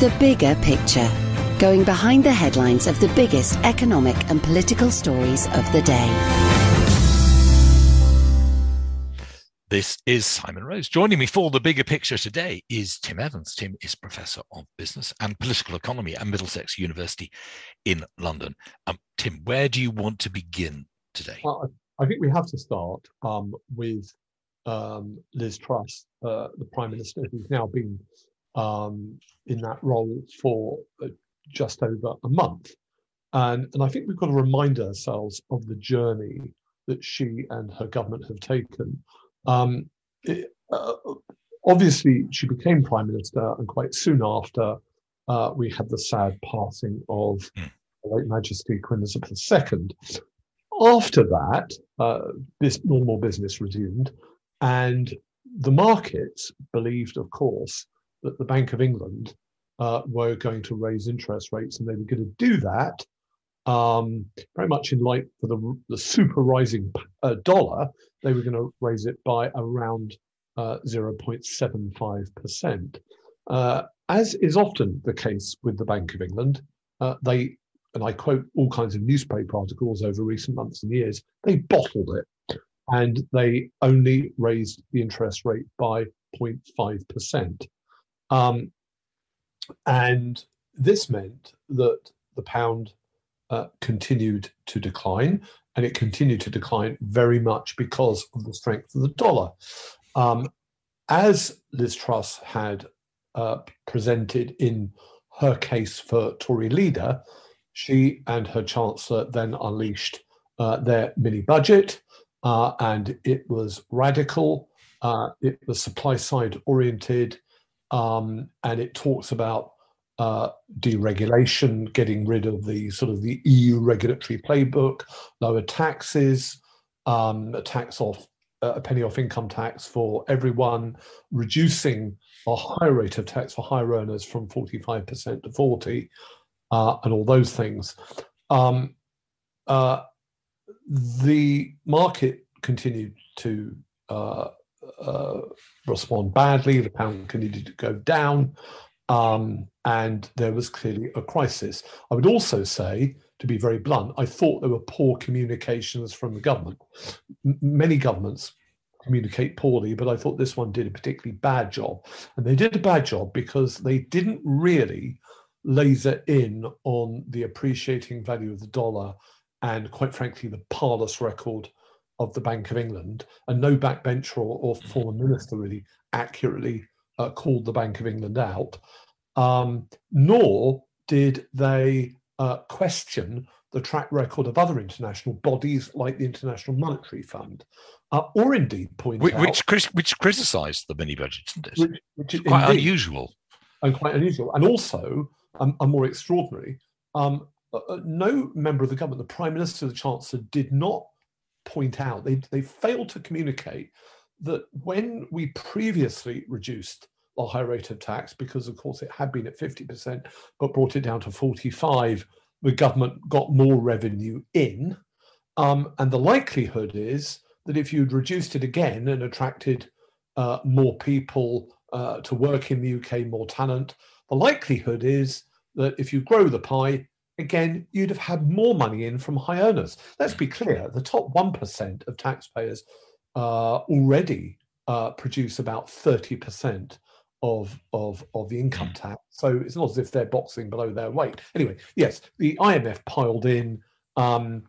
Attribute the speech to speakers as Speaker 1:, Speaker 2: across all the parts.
Speaker 1: The bigger picture. Going behind the headlines of the biggest economic and political stories of the day.
Speaker 2: This is Simon Rose. Joining me for the bigger picture today is Tim Evans. Tim is Professor of Business and Political Economy at Middlesex University in London. Um, Tim, where do you want to begin today?
Speaker 3: Well, I think we have to start um, with um, Liz Truss, uh, the Prime Minister, who's now been um, in that role for uh, just over a month. And, and I think we've got to remind ourselves of the journey that she and her government have taken. Um, it, uh, obviously, she became prime minister, and quite soon after, uh, we had the sad passing of mm. late Majesty Queen Elizabeth II. After that, uh, this normal business resumed, and the markets believed, of course, that the Bank of England uh, were going to raise interest rates, and they were going to do that um, very much in light for the, the super rising uh, dollar. They were going to raise it by around uh, 0.75%. Uh, as is often the case with the Bank of England, uh, they, and I quote all kinds of newspaper articles over recent months and years, they bottled it and they only raised the interest rate by 0.5%. Um, and this meant that the pound uh, continued to decline, and it continued to decline very much because of the strength of the dollar. Um, as Liz Truss had uh, presented in her case for Tory leader, she and her chancellor then unleashed uh, their mini budget, uh, and it was radical. Uh, it was supply side oriented um, and it talks about uh, deregulation, getting rid of the sort of the EU regulatory playbook, lower taxes, um, a tax off uh, a penny off income tax for everyone, reducing a higher rate of tax for higher earners from 45% to 40, uh, and all those things. Um, uh, the market continued to uh, respond badly. The pound continued to go down, um, and there was clearly a crisis. I would also say, to be very blunt, I thought there were poor communications from the government. M- many governments communicate poorly, but I thought this one did a particularly bad job. And they did a bad job because they didn't really laser in on the appreciating value of the dollar and, quite frankly, the parlous record of the Bank of England, and no backbencher or, or former minister really accurately uh, called the Bank of England out, um, nor did they uh, question the track record of other international bodies like the International Monetary Fund, uh, or indeed point
Speaker 2: which,
Speaker 3: out
Speaker 2: which, which criticised the mini budget, didn't it? Which, which is quite indeed, unusual,
Speaker 3: and quite unusual, and also um, and more extraordinary. Um, uh, uh, no member of the government, the Prime Minister, the Chancellor, did not point out, they, they failed to communicate that when we previously reduced the high rate of tax, because of course it had been at 50%, but brought it down to 45, the government got more revenue in. Um, and the likelihood is that if you'd reduced it again and attracted uh, more people uh, to work in the UK, more talent, the likelihood is that if you grow the pie, again, you'd have had more money in from high earners. Let's be clear the top 1% of taxpayers uh, already uh, produce about 30% of, of, of the income tax. So it's not as if they're boxing below their weight. Anyway, yes, the IMF piled in. Um,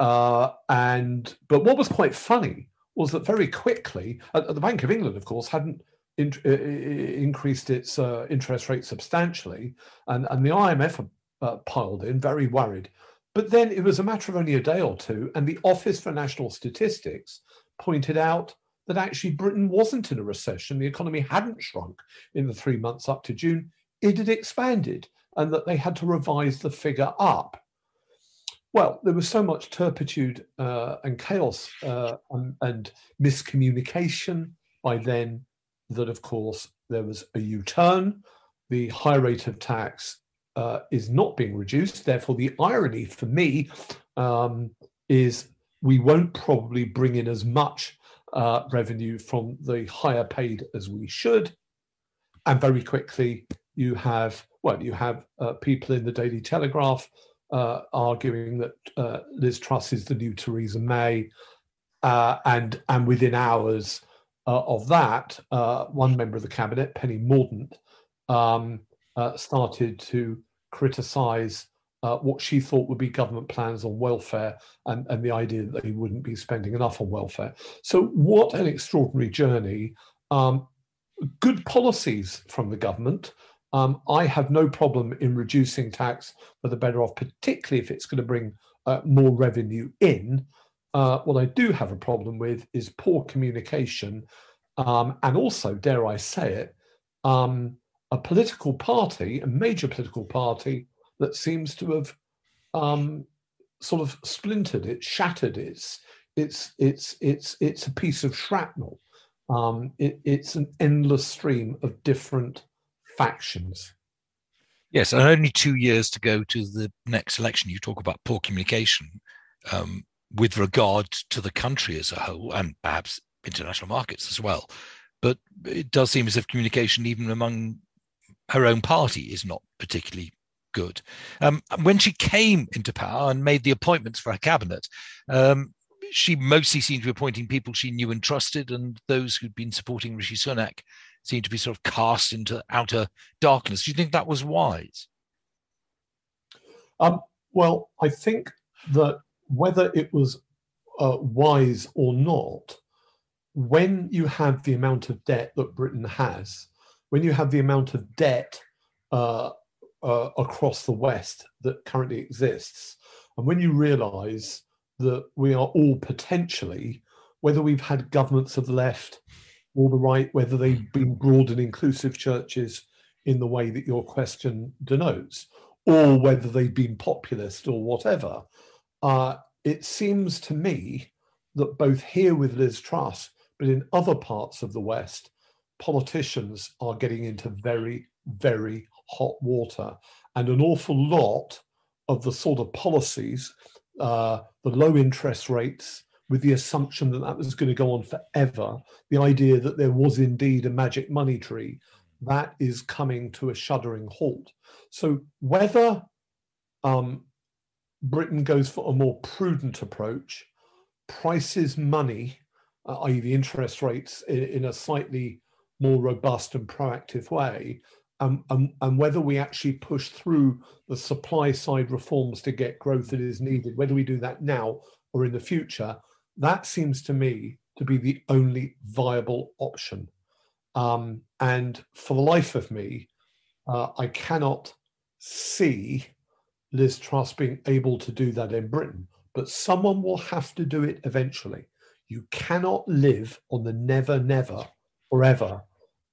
Speaker 3: uh, and but what was quite funny was that very quickly, uh, the Bank of England, of course, hadn't in, uh, increased its uh, interest rate substantially, and, and the IMF uh, piled in, very worried. But then it was a matter of only a day or two, and the Office for National Statistics pointed out that actually Britain wasn't in a recession. The economy hadn't shrunk in the three months up to June, it had expanded, and that they had to revise the figure up. Well, there was so much turpitude uh, and chaos uh, and, and miscommunication by then that, of course, there was a U turn. The high rate of tax uh, is not being reduced. Therefore, the irony for me um, is we won't probably bring in as much uh, revenue from the higher paid as we should. And very quickly, you have well, you have uh, people in the Daily Telegraph uh, arguing that uh, Liz Truss is the new Theresa May, uh, and and within hours uh, of that, one member of the cabinet, Penny Mordaunt, um, started to criticise uh, what she thought would be government plans on welfare and, and the idea that they wouldn't be spending enough on welfare. So, what an extraordinary journey. Um, good policies from the government. Um, I have no problem in reducing tax for the better off, particularly if it's going to bring uh, more revenue in. Uh, what I do have a problem with is poor communication um, and also, dare I say it, um, a political party, a major political party, that seems to have um, sort of splintered it, shattered its it's it's it's it's a piece of shrapnel. Um, it, it's an endless stream of different factions.
Speaker 2: Yes, and only two years to go to the next election. You talk about poor communication um, with regard to the country as a whole, and perhaps international markets as well. But it does seem as if communication, even among her own party, is not particularly good. Um, when she came into power and made the appointments for her cabinet, um, she mostly seemed to be appointing people she knew and trusted, and those who'd been supporting Rishi Sunak seemed to be sort of cast into outer darkness. Do you think that was wise?
Speaker 3: Um, well, I think that whether it was uh, wise or not, when you have the amount of debt that Britain has, when you have the amount of debt uh, uh, across the West that currently exists. And when you realize that we are all potentially, whether we've had governments of the left or the right, whether they've been broad and inclusive churches in the way that your question denotes, or whether they've been populist or whatever, uh, it seems to me that both here with Liz Truss, but in other parts of the West, politicians are getting into very, very hot water. And an awful lot of the sort of policies, uh, the low interest rates, with the assumption that that was going to go on forever, the idea that there was indeed a magic money tree, that is coming to a shuddering halt. So whether um, Britain goes for a more prudent approach, prices money, uh, i.e., the interest rates, in, in, a slightly more robust and proactive way, and, and, and whether we actually push through the supply side reforms to get growth that is needed, whether we do that now or in the future, that seems to me to be the only viable option. Um, and for the life of me, uh, I cannot see Liz Truss being able to do that in Britain. But someone will have to do it eventually. You cannot live on the never, never forever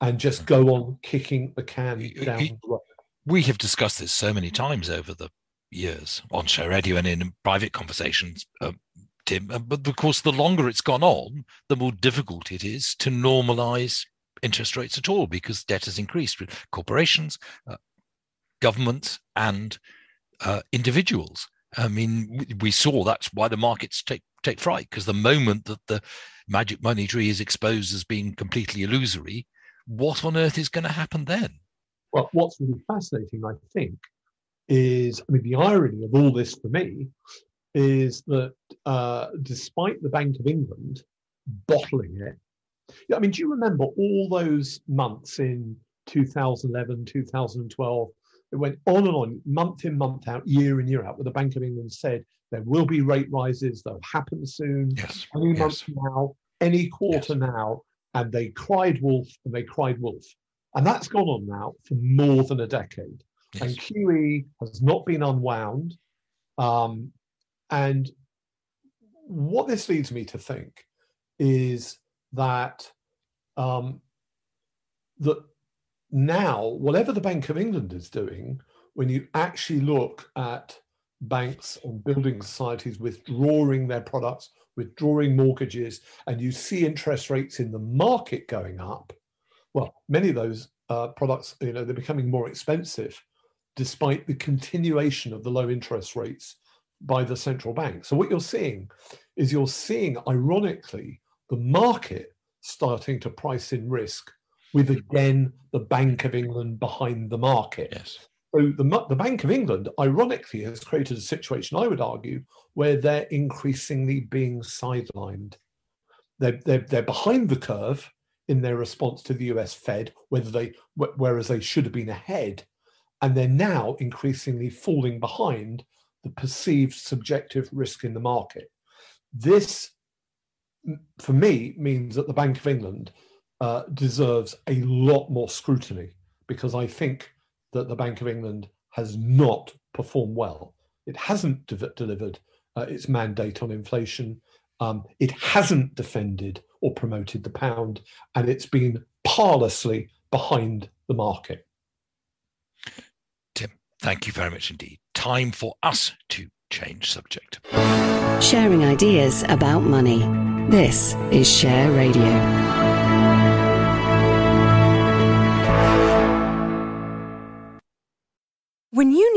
Speaker 3: and just go on kicking the can down the road.
Speaker 2: We have discussed this so many times over the years on show radio and in private conversations, uh, Tim. Uh, but of course, the longer it's gone on, the more difficult it is to normalize interest rates at all because debt has increased with corporations, uh, governments, and uh, individuals. I mean, we saw that's why the markets take take fright because the moment that the magic money tree is exposed as being completely illusory, what on earth is going to happen then?
Speaker 3: Well, what's really fascinating, I think, is I mean, the irony of all this for me is that uh, despite the Bank of England bottling it, I mean, do you remember all those months in 2011, 2012? It went on and on, month in, month out, year in, year out, where the Bank of England said there will be rate rises, they'll happen soon,
Speaker 2: yes.
Speaker 3: any
Speaker 2: yes.
Speaker 3: month now, any quarter yes. now and they cried wolf and they cried wolf. And that's gone on now for more than a decade. Yes. And QE has not been unwound. Um, and what this leads me to think is that um, that now, whatever the Bank of England is doing, when you actually look at banks and building societies withdrawing their products, withdrawing mortgages, and you see interest rates in the market going up, well, many of those uh, products, you know, they're becoming more expensive despite the continuation of the low interest rates by the central bank. So what you're seeing is you're seeing, ironically, the market starting to price in risk with again the Bank of England behind the market.
Speaker 2: Yes.
Speaker 3: So the, the Bank of England, ironically, has created a situation, I would argue, where they're increasingly being sidelined. They're, they're, they're behind the curve in their response to the US Fed, whether they, whereas they should have been ahead. And they're now increasingly falling behind the perceived subjective risk in the market. This, for me, means that the Bank of England uh, deserves a lot more scrutiny because I think that the Bank of England has not performed well. It hasn't de- delivered uh, its mandate on inflation. Um, it hasn't defended or promoted the pound, and it's been parlously behind the market.
Speaker 2: Tim, thank you very much indeed. Time for us to change subject.
Speaker 1: Sharing ideas about money. This is Share Radio.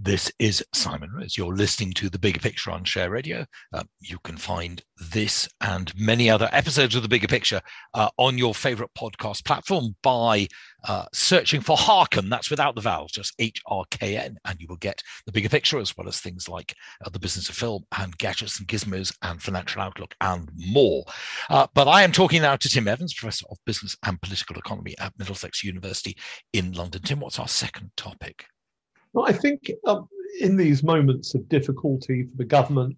Speaker 2: This is Simon Rose. You're listening to The Bigger Picture on Share Radio. Um, you can find this and many other episodes of The Bigger Picture uh, on your favorite podcast platform by uh, searching for Harken. That's without the vowels, just H R K N, and you will get The Bigger Picture as well as things like uh, The Business of Film and Gadgets and Gizmos and Financial Outlook and more. Uh, but I am talking now to Tim Evans, Professor of Business and Political Economy at Middlesex University in London. Tim, what's our second topic?
Speaker 3: Well, I think um, in these moments of difficulty for the government,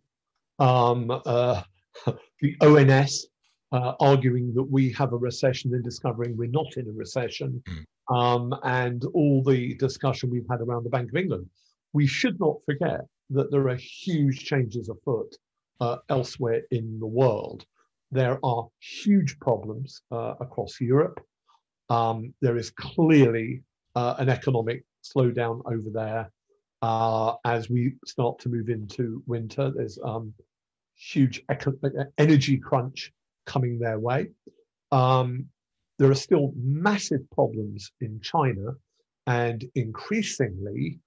Speaker 3: um, uh, the ONS uh, arguing that we have a recession and discovering we're not in a recession, mm. um, and all the discussion we've had around the Bank of England, we should not forget that there are huge changes afoot uh, elsewhere in the world. There are huge problems uh, across Europe. Um, there is clearly uh, an economic slowdown over there uh, as we start to move into winter. There's um, huge energy crunch coming their way. Um, there are still massive problems in China, and increasingly,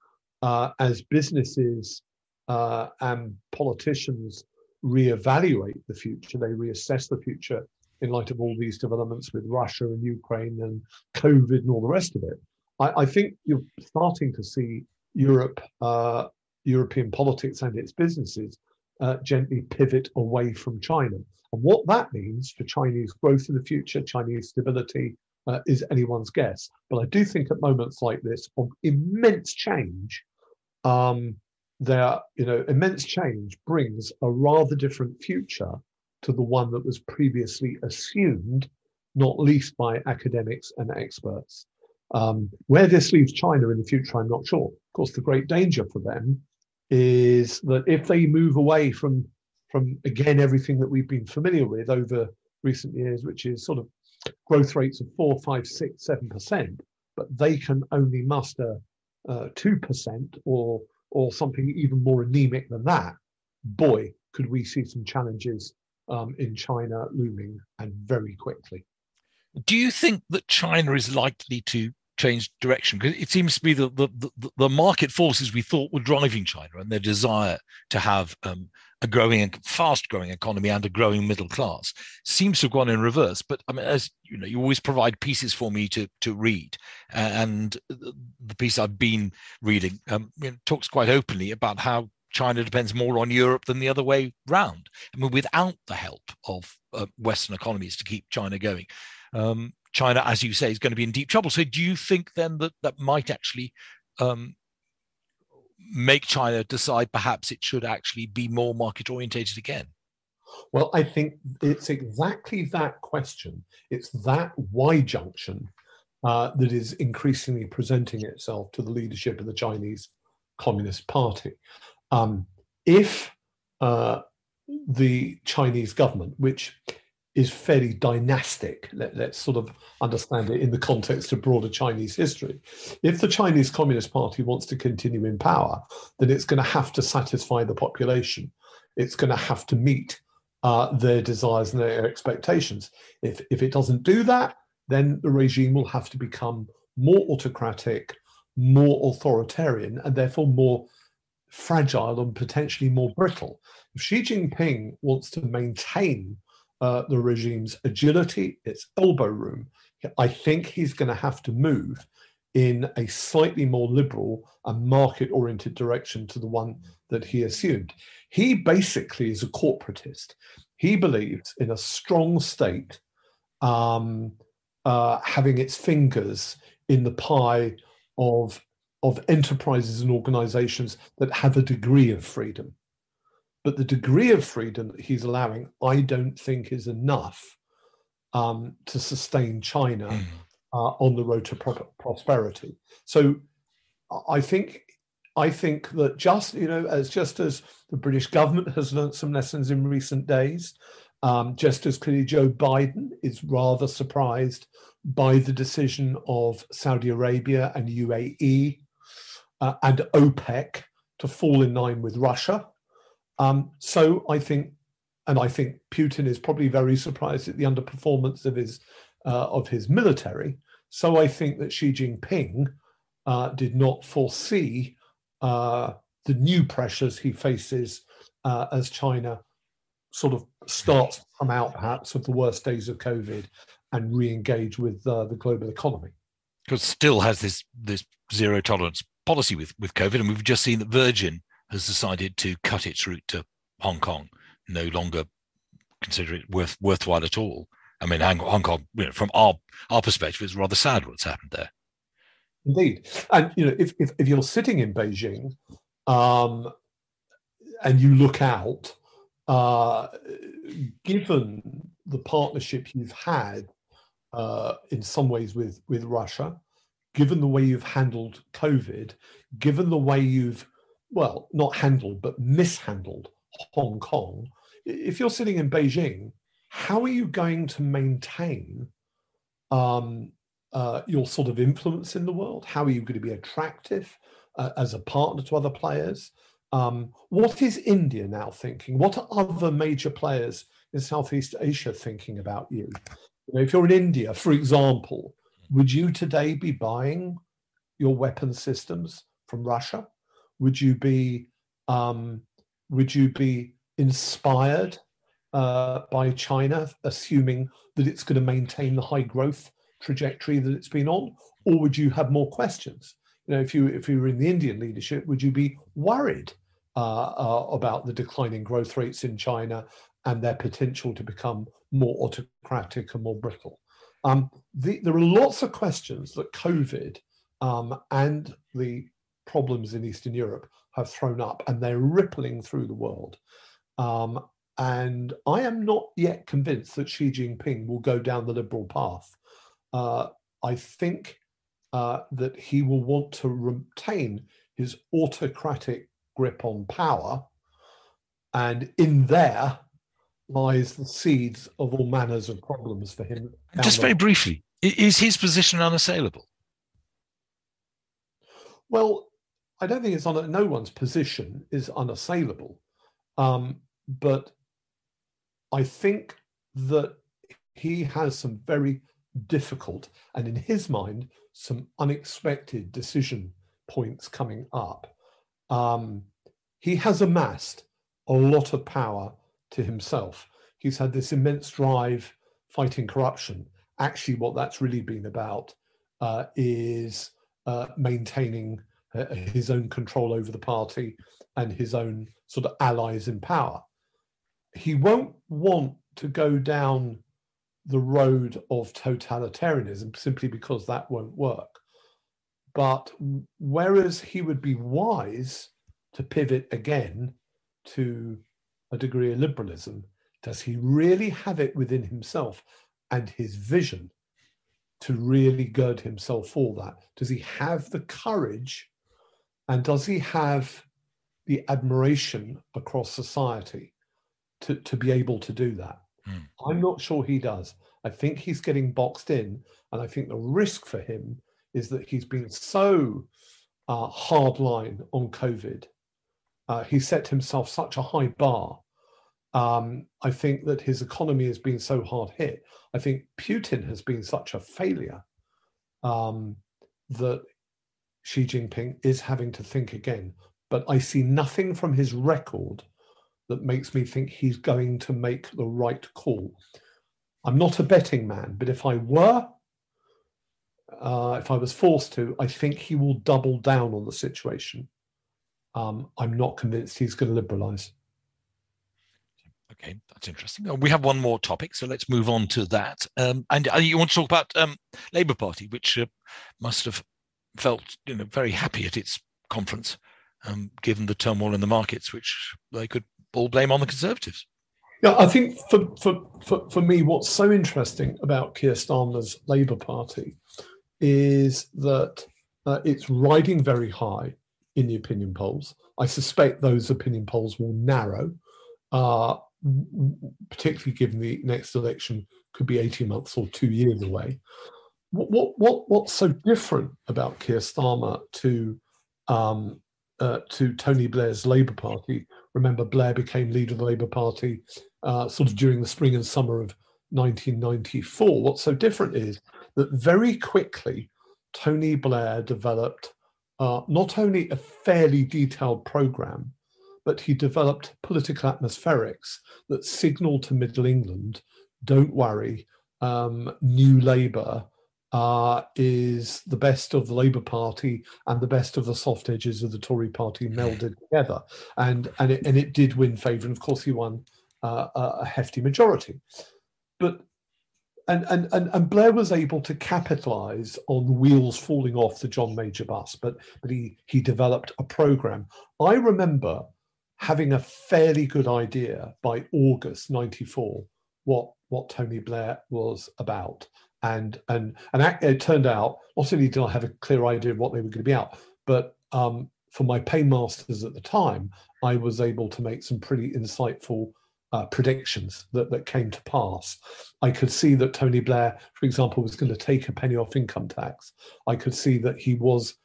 Speaker 3: uh, as businesses uh, and politicians reevaluate the future, they reassess the future in light of all these developments with Russia and Ukraine and COVID and all the rest of it. I, I think you're starting to see Europe, uh, European politics and its businesses uh, gently pivot away from China. And what that means for Chinese growth in the future, Chinese stability, uh, is anyone's guess. But I do think at moments like this of immense change, um, there, you know, immense change brings a rather different future to the one that was previously assumed, not least by academics and experts. Um, where this leaves China in the future, I'm not sure. Of course, the great danger for them is that if they move away from, from again, everything that we've been familiar with over recent years, which is sort of growth rates of four, five, six, seven percent, but they can only muster uh, two uh, percent or or something even more anemic than that. Boy, could we see some challenges um, in China looming and very quickly.
Speaker 2: Do you think that China is likely to change direction because it seems to be the, the, the, the, market forces we thought were driving China and their desire to have um, a growing and fast growing economy and a growing middle class seems to have gone in reverse. But I mean, as you know, you always provide pieces for me to to read, and the piece I've been reading um, you know, talks quite openly about how China depends more on Europe than the other way round. I mean, without the help of uh, Western economies to keep China going, um, China, as you say, is going to be in deep trouble. So, do you think then that that might actually um, make China decide perhaps it should actually be more market orientated again?
Speaker 3: Well, I think it's exactly that question. It's that Y junction uh, that is increasingly presenting itself to the leadership of the Chinese Communist Party. Um, if uh, the Chinese government, which is fairly dynastic, let, us sort of understand it in the context of broader Chinese history. If the Chinese Communist Party wants to continue in power, then it's going to have to satisfy the population. It's going to have to meet uh, their desires and their expectations. If, if it doesn't do that, then the regime will have to become more autocratic, more authoritarian, and therefore more fragile and potentially more brittle. If Xi Jinping wants to maintain uh, the regime's agility, its elbow room, I think he's going to have to move in a slightly more liberal and market oriented direction to the one that he assumed. He basically is a corporatist. He believes in a strong state um, uh, having its fingers in the pie of, of enterprises and organizations that have a degree of freedom. But the degree of freedom that he's allowing, I don't think is enough um, to sustain China mm. uh, on the road to pro- prosperity. So I think I think that just you know, as just as the British government has learnt some lessons in recent days, um, just as clearly Joe Biden is rather surprised by the decision of Saudi Arabia and UAE uh, and OPEC to fall in line with Russia. Um, so I think, and I think Putin is probably very surprised at the underperformance of his uh, of his military. So I think that Xi Jinping uh, did not foresee uh, the new pressures he faces uh, as China sort of starts to come out perhaps of the worst days of COVID and re-engage with uh, the global economy.
Speaker 2: Because still has this this zero tolerance policy with with COVID, and we've just seen that Virgin has decided to cut its route to Hong Kong, no longer consider it worth worthwhile at all. I mean, Hong Kong, you know, from our our perspective, it's rather sad what's happened there.
Speaker 3: Indeed, and you know, if if, if you're sitting in Beijing, um, and you look out, uh, given the partnership you've had uh, in some ways with with Russia, given the way you've handled COVID, given the way you've well not handled but mishandled Hong Kong, if you're sitting in Beijing, how are you going to maintain um, uh, your sort of influence in the world? How are you going to be attractive uh, as a partner to other players? Um, what is India now thinking? What are other major players in Southeast Asia thinking about you? you know, if you're in India, for example, would you today be buying your weapon systems from Russia? Would you be um, would you be inspired uh, by China, assuming that it's going to maintain the high growth trajectory that it's been on, or would you have more questions? You know, if you if you were in the Indian leadership, would you be worried uh, uh, about the declining growth rates in China and their potential to become more autocratic and more brittle. Um, the, there are lots of questions that COVID um, and the problems in Eastern Europe have thrown up, and they're rippling through the world. Um, and I am not yet convinced that Xi Jinping will go down the liberal path. Uh, I think uh, that he will want to retain his autocratic grip on power. And in there, lies the seeds of all manners of problems for him.
Speaker 2: Just very briefly, is his position unassailable?
Speaker 3: Well, I don't think it's on no one's position is unassailable, um, but I think that he has some very difficult and, in his mind, some unexpected decision points coming up. Um, he has amassed a lot of power to himself. He's had this immense drive fighting corruption. Actually, what that's really been about uh, is uh, maintaining uh, his own control over the party and his own sort of allies in power. He won't want to go down the road of totalitarianism simply because that won't work. But whereas he would be wise to pivot again to a degree of liberalism, does he really have it within himself and his vision to really gird himself for that? Does he have the courage and does he have the admiration across society to, to be able to do that? Mm. I'm not sure he does. I think he's getting boxed in, and I think the risk for him is that he's been so uh, hard line on COVID. Uh, he set himself such a high bar. Um, I think that his economy has been so hard hit. I think Putin has been such a failure um, that Xi Jinping is having to think again. But I see nothing from his record that makes me think he's going to make the right call. I'm not a betting man, but if I were, uh, if I was forced to, I think he will double down on the situation. Um, I'm not convinced he's going to liberalise.
Speaker 2: Okay, that's interesting. Uh, we have one more topic, so let's move on to that. Um, and uh, you want to talk about um, Labour Party, which uh, must have felt you know very happy at its conference, um, given the turmoil in the markets, which they could all blame on the Conservatives.
Speaker 3: Yeah, I think for, for, for, for me, what's so interesting about Keir Starmer's Labour Party is that uh, it's riding very high in the opinion polls. I suspect those opinion polls will narrow, uh, particularly given the next election could be 18 months or two years away. What, what, what what's so different about Keir Starmer to um, uh, to Tony Blair's Labour Party. Remember, Blair became leader of the Labour Party uh, sort of during the spring and summer of 1994. What's so different is that very quickly, Tony Blair developed uh, not only a fairly detailed program, but he developed political atmospherics that signaled to Middle England don't worry, um, New Labour uh, is the best of the Labour Party and the best of the soft edges of the Tory Party melded together, and and it, and it did win favour, and of course he won uh, a hefty majority, but. And, and, and, and Blair was able to capitalise on the wheels falling off the John Major bus, but, but he, he developed a programme. I remember having a fairly good idea by August 94 what, what Tony Blair was about and and and it turned out not only did I have a clear idea of what they were going to be out, but um, for my paymasters at the time, I was able to make some pretty insightful uh, predictions that, that came to pass. I could see that Tony Blair, for example, was going to take a penny off income tax. I could see that he was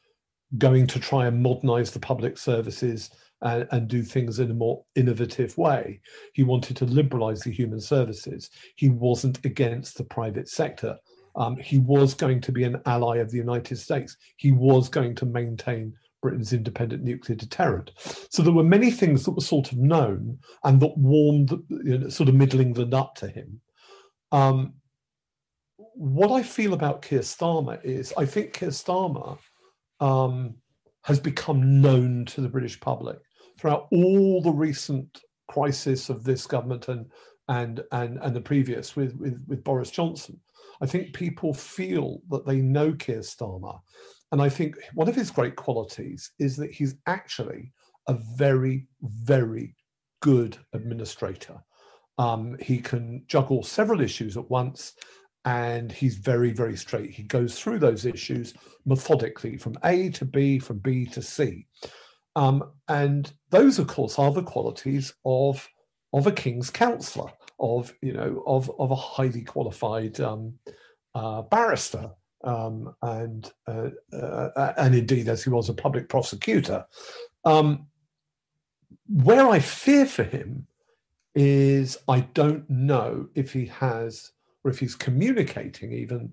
Speaker 3: going to try and modernize the public services and, and, do things in a more innovative way. He wanted to liberalize the human services. He wasn't against the private sector. Um, he was going to be an ally of the United States. He was going to maintain Britain's independent nuclear deterrent. So there were many things that were sort of known and that warmed you know, sort of Middle England up to him. Um, what I feel about Keir Starmer is I think Keir Starmer um, has become known to the British public throughout all the recent crisis of this government and and and, and the previous with, with, with Boris Johnson. I think people feel that they know Keir Starmer. And I think one of his great qualities is that he's actually a very, very good administrator. Um, he can juggle several issues at once and he's very, very straight. He goes through those issues methodically from A to B, from B to C. Um, and those, of course, are the qualities of, of a king's counselor of you know of of a highly qualified um, uh, barrister um, and uh, uh, and indeed as he was a public prosecutor. Um, where I fear for him is I don't know if he has or if he's communicating even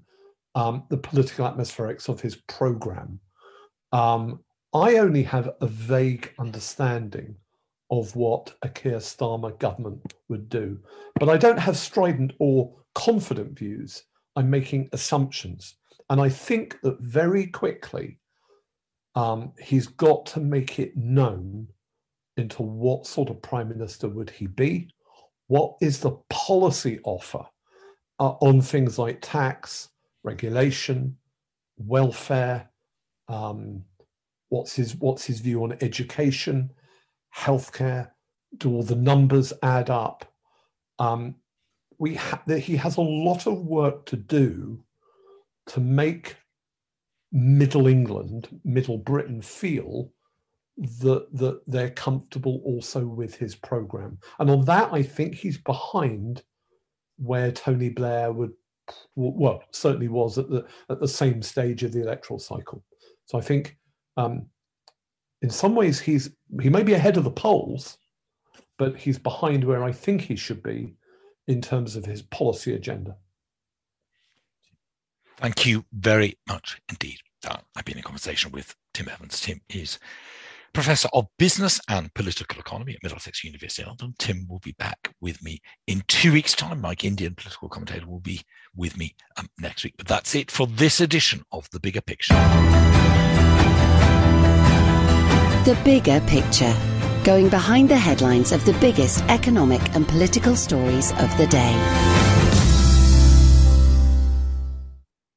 Speaker 3: um, the political atmospherics of his program. Um, I only have a vague understanding of what a Keir Starmer government would do. But I don't have strident or confident views. I'm making assumptions. And I think that very quickly, Um, he's got to make it known into what sort of prime minister would he be? What is the policy offer uh, on things like tax, regulation, welfare? Um, what's his what's his view on education, healthcare? Do all the numbers add up? Um, we ha- he has a lot of work to do to make Middle England, Middle Britain feel that that they're comfortable also with his program. And on that, I think he's behind where Tony Blair would well certainly was at the at the same stage of the electoral cycle. So I think um, in some ways he's he may be ahead of the polls, but he's behind where I think he should be in terms of his policy agenda.
Speaker 2: Thank you very much indeed. I've been in conversation with Tim Evans. Tim is Professor of Business and Political Economy at Middlesex University in London. Tim will be back with me in two weeks' time. Mike Indian, political commentator, will be with me um, next week. But that's it for this edition of The Bigger Picture.
Speaker 1: The Bigger Picture going behind the headlines of the biggest economic and political stories of the day.